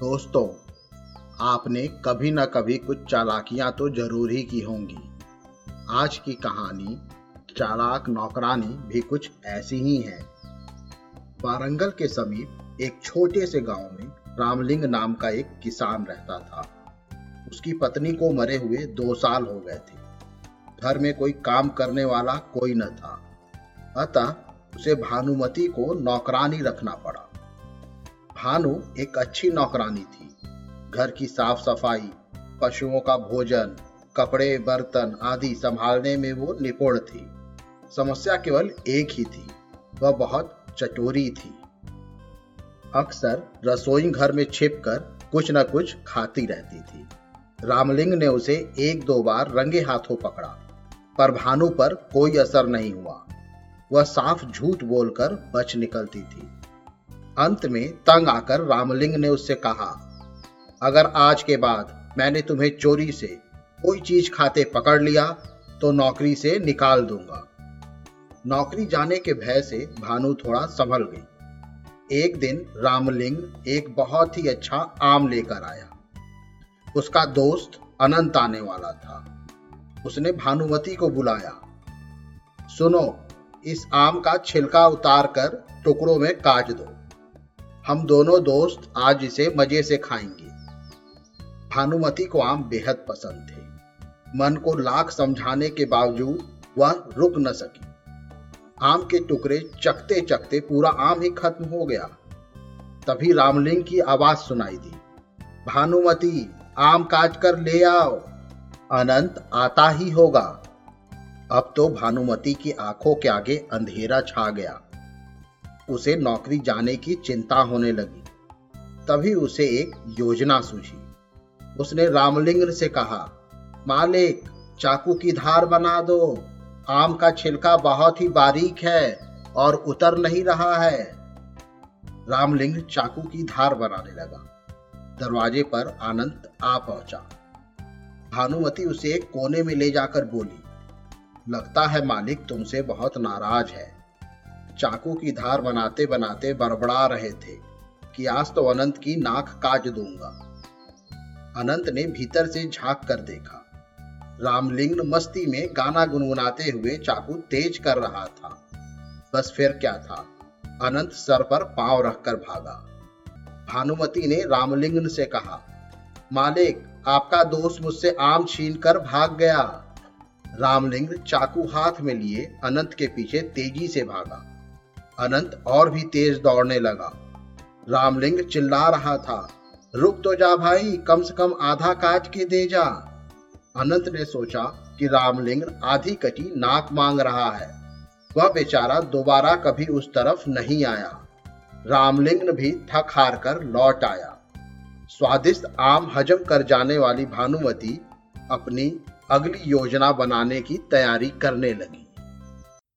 दोस्तों, आपने कभी न कभी कुछ चालाकियाँ तो ज़रूर ही की होंगी। आज की कहानी, चालाक नौकरानी भी कुछ ऐसी ही है। वारंगल के समीप एक छोटे से गाँव में रामलिंग नाम का एक किसान रहता था। उसकी पत्नी को मरे हुए दो साल हो गए थे। घर में कोई काम करने वाला कोई न था। अतः उसे भानुमति को नौकरानी रखना पड़ा। भानु एक अच्छी नौकरानी थी। घर की साफ़ सफ़ाई, पशुओं का भोजन, कपड़े, बर्तन आदि संभालने में वो निपुण थी। समस्या केवल एक ही थी, वह बहुत चटोरी थी। अक्सर रसोई घर में छिपकर कुछ न कुछ खाती रहती थी। रामलिंग ने उसे एक दो बार रंगे हाथों पकड़ा, पर भानु पर कोई असर नहीं हुआ। वह साफ़ झूठ बोलकर बच निकलती थी। अंत में तंग आकर रामलिंग ने उससे कहा, अगर आज के बाद मैंने तुम्हें चोरी से कोई चीज़ खाते पकड़ लिया तो नौकरी से निकाल दूँगा। नौकरी जाने के भय से भानु थोड़ा संभल गई। एक दिन रामलिंग एक बहुत ही अच्छा आम लेकर आया। उसका दोस्त अनंत आने वाला था। उसने भानुमति को बुलाया, सुनो, इस आम का छिलका उतार कर टुकड़ों में काट दो। हम दोनों दोस्त आज इसे मज़े से खाएँगे। भानुमति को आम बेहद पसंद थे। मन को लाख समझाने के बावजूद वह रुक न सकी। आम के टुकड़े चकते चकते पूरा आम ही खत्म हो गया। तभी रामलिंग की आवाज़ सुनाई दी। भानुमति, आम काट कर ले आओ। अनंत आता ही होगा। अब तो भानुमति की आँखों के आगे अंधेरा छा गया। उसे नौकरी जाने की चिंता होने लगी। तभी उसे एक योजना सूझी। उसने रामलिंग से कहा, मालिक, चाकू की धार बना दो। आम का छिलका बहुत ही बारीक है और उतर नहीं रहा है। रामलिंग चाकू की धार बनाने लगा। दरवाजे पर आनंद आ पहुँचा। भानुमति उसे एक कोने में ले जाकर बोली, लगता है मालिक तुमसे बहुत नाराज़ है। चाकू की धार बनाते बनाते बड़बड़ा रहे थे कि आज तो अनंत की नाक काट दूँगा। अनंत ने भीतर से झाँक कर देखा। रामलिंग मस्ती में गाना गुनगुनाते हुए चाकू तेज कर रहा था। बस फिर क्या था? अनंत सर पर पाँव रखकर भागा। भानुमति ने रामलिंग से कहा, मालिक, आपका दोस्त मुझसे आम छीन कर भाग गया। रामलिंग चाकू हाथ में लिए अनंत के पीछे तेज़ी से भागा। अनंत और भी तेज दौड़ने लगा। रामलिंग चिल्ला रहा था, रुक तो जा भाई, कम से कम आधा काट के दे जा। अनंत ने सोचा कि रामलिंग आधी कटी नाक मांग रहा है। वह बेचारा दोबारा कभी उस तरफ़ नहीं आया। रामलिंग भी थक हार कर लौट आया। स्वादिष्ट आम हजम कर जाने वाली भानुमति अपनी अगली योजना बनाने की तैयारी करने लगी।